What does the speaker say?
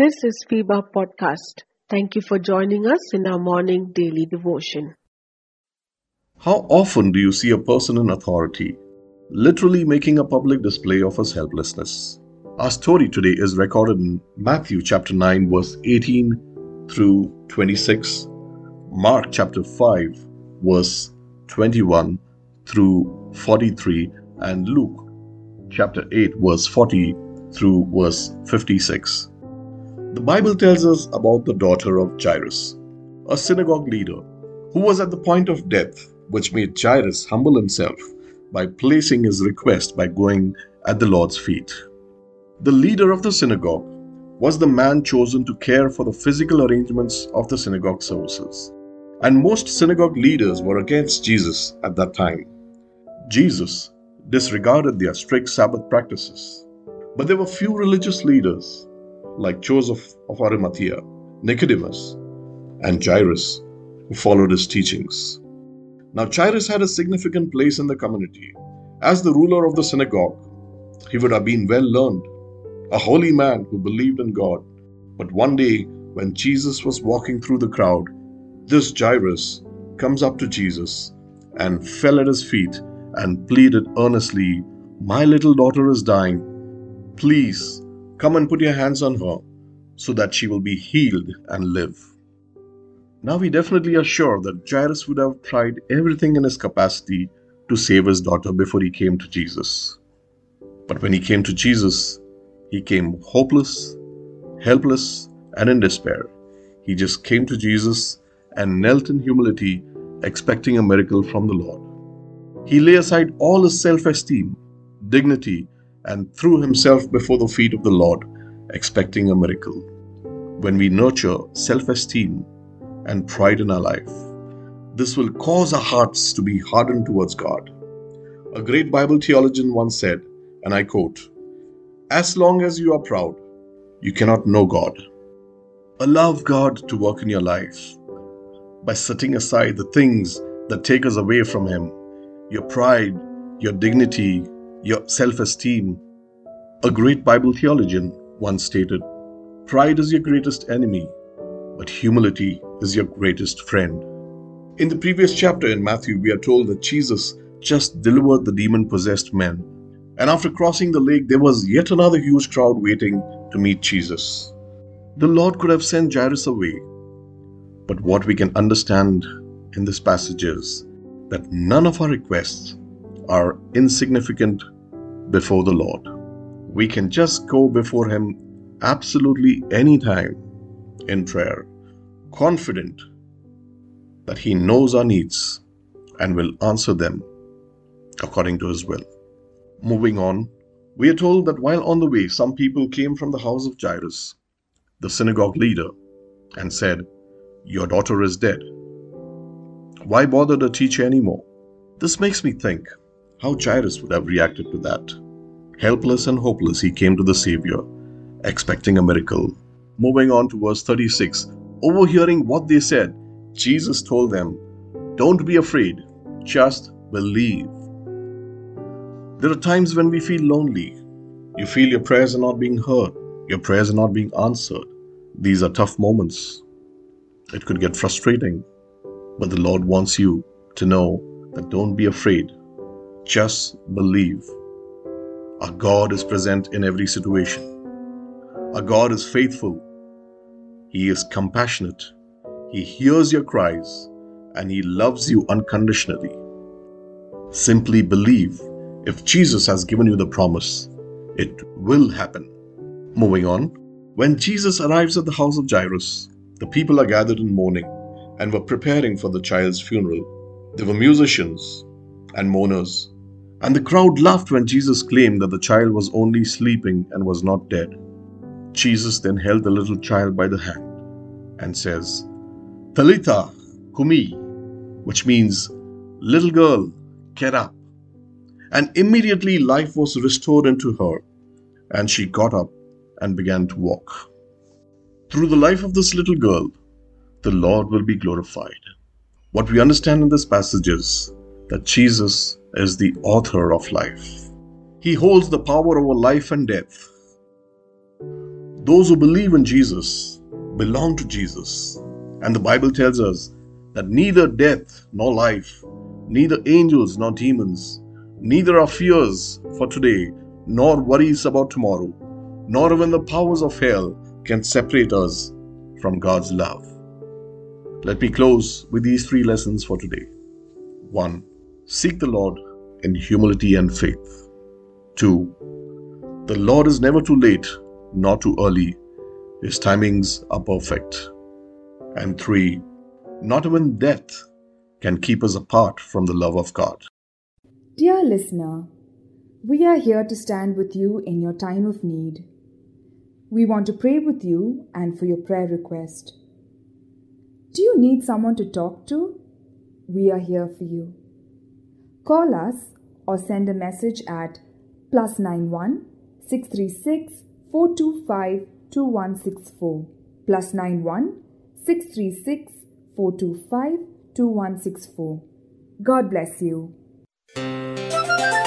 This is FEBA Podcast. Thank you for joining us in our morning daily devotion. How often do you see a person in authority literally making a public display of his helplessness? Our story today is recorded in Matthew chapter 9 verse 18 through 26, Mark chapter 5 verse 21 through 43 and Luke chapter 8 verse 40 through verse 56. The Bible tells us about the daughter of Jairus, a synagogue leader who was at the point of death, which made Jairus humble himself by placing his request by going at the Lord's feet. The leader of the synagogue was the man chosen to care for the physical arrangements of the synagogue services. And most synagogue leaders were against Jesus at that time. Jesus disregarded their strict Sabbath practices. But there were few religious leaders like Joseph of Arimathea, Nicodemus, and Jairus, who followed his teachings. Now, Jairus had a significant place in the community. As the ruler of the synagogue, he would have been well learned, a holy man who believed in God. But one day, when Jesus was walking through the crowd, this Jairus comes up to Jesus and fell at his feet and pleaded earnestly, My little daughter is dying. Please Come and put your hands on her so that she will be healed and live. Now, we definitely are sure that Jairus would have tried everything in his capacity to save his daughter before he came to Jesus. But when he came to Jesus, he came hopeless, helpless, and in despair. He just came to Jesus and knelt in humility, expecting a miracle from the Lord. He lay aside all his self esteem, dignity, and threw himself before the feet of the Lord, expecting a miracle. When we nurture self esteem and pride in our life, this will cause our hearts to be hardened towards God. A great Bible theologian once said, and I quote, As long as you are proud, you cannot know God. Allow God to work in your life by setting aside the things that take us away from Him your pride, your dignity, your self esteem. A great Bible theologian once stated Pride is your greatest enemy, but humility is your greatest friend. In the previous chapter in Matthew, we are told that Jesus just delivered the demon possessed men. And after crossing the lake, there was yet another huge crowd waiting to meet Jesus. The Lord could have sent Jairus away. But what we can understand in this passage is that none of our requests are insignificant before the Lord. We can just go before Him absolutely anytime in prayer, confident that He knows our needs and will answer them according to His will. Moving on, we are told that while on the way, some people came from the house of Jairus, the synagogue leader, and said, Your daughter is dead. Why bother the teacher anymore? This makes me think how Jairus would have reacted to that. Helpless and hopeless, he came to the Savior, expecting a miracle. Moving on to verse 36, overhearing what they said, Jesus told them, Don't be afraid, just believe. There are times when we feel lonely. You feel your prayers are not being heard, your prayers are not being answered. These are tough moments. It could get frustrating, but the Lord wants you to know that don't be afraid, just believe. Our God is present in every situation. Our God is faithful. He is compassionate. He hears your cries and He loves you unconditionally. Simply believe if Jesus has given you the promise, it will happen. Moving on, when Jesus arrives at the house of Jairus, the people are gathered in mourning and were preparing for the child's funeral. There were musicians and mourners and the crowd laughed when Jesus claimed that the child was only sleeping and was not dead. Jesus then held the little child by the hand and says, Talitha kumi, which means, Little girl, get up. And immediately life was restored into her, and she got up and began to walk. Through the life of this little girl, the Lord will be glorified. What we understand in this passage is that Jesus is the author of life. He holds the power over life and death. Those who believe in Jesus belong to Jesus. And the Bible tells us that neither death nor life, neither angels nor demons, neither our fears for today nor worries about tomorrow, nor even the powers of hell can separate us from God's love. Let me close with these three lessons for today. 1. Seek the Lord in humility and faith. 2. The Lord is never too late nor too early. His timings are perfect. And 3. Not even death can keep us apart from the love of God. Dear listener, we are here to stand with you in your time of need. We want to pray with you and for your prayer request. Do you need someone to talk to? We are here for you. Call us or send a message at plus 91 636 425 2164 plus 91 636 425 2164. God bless you. Música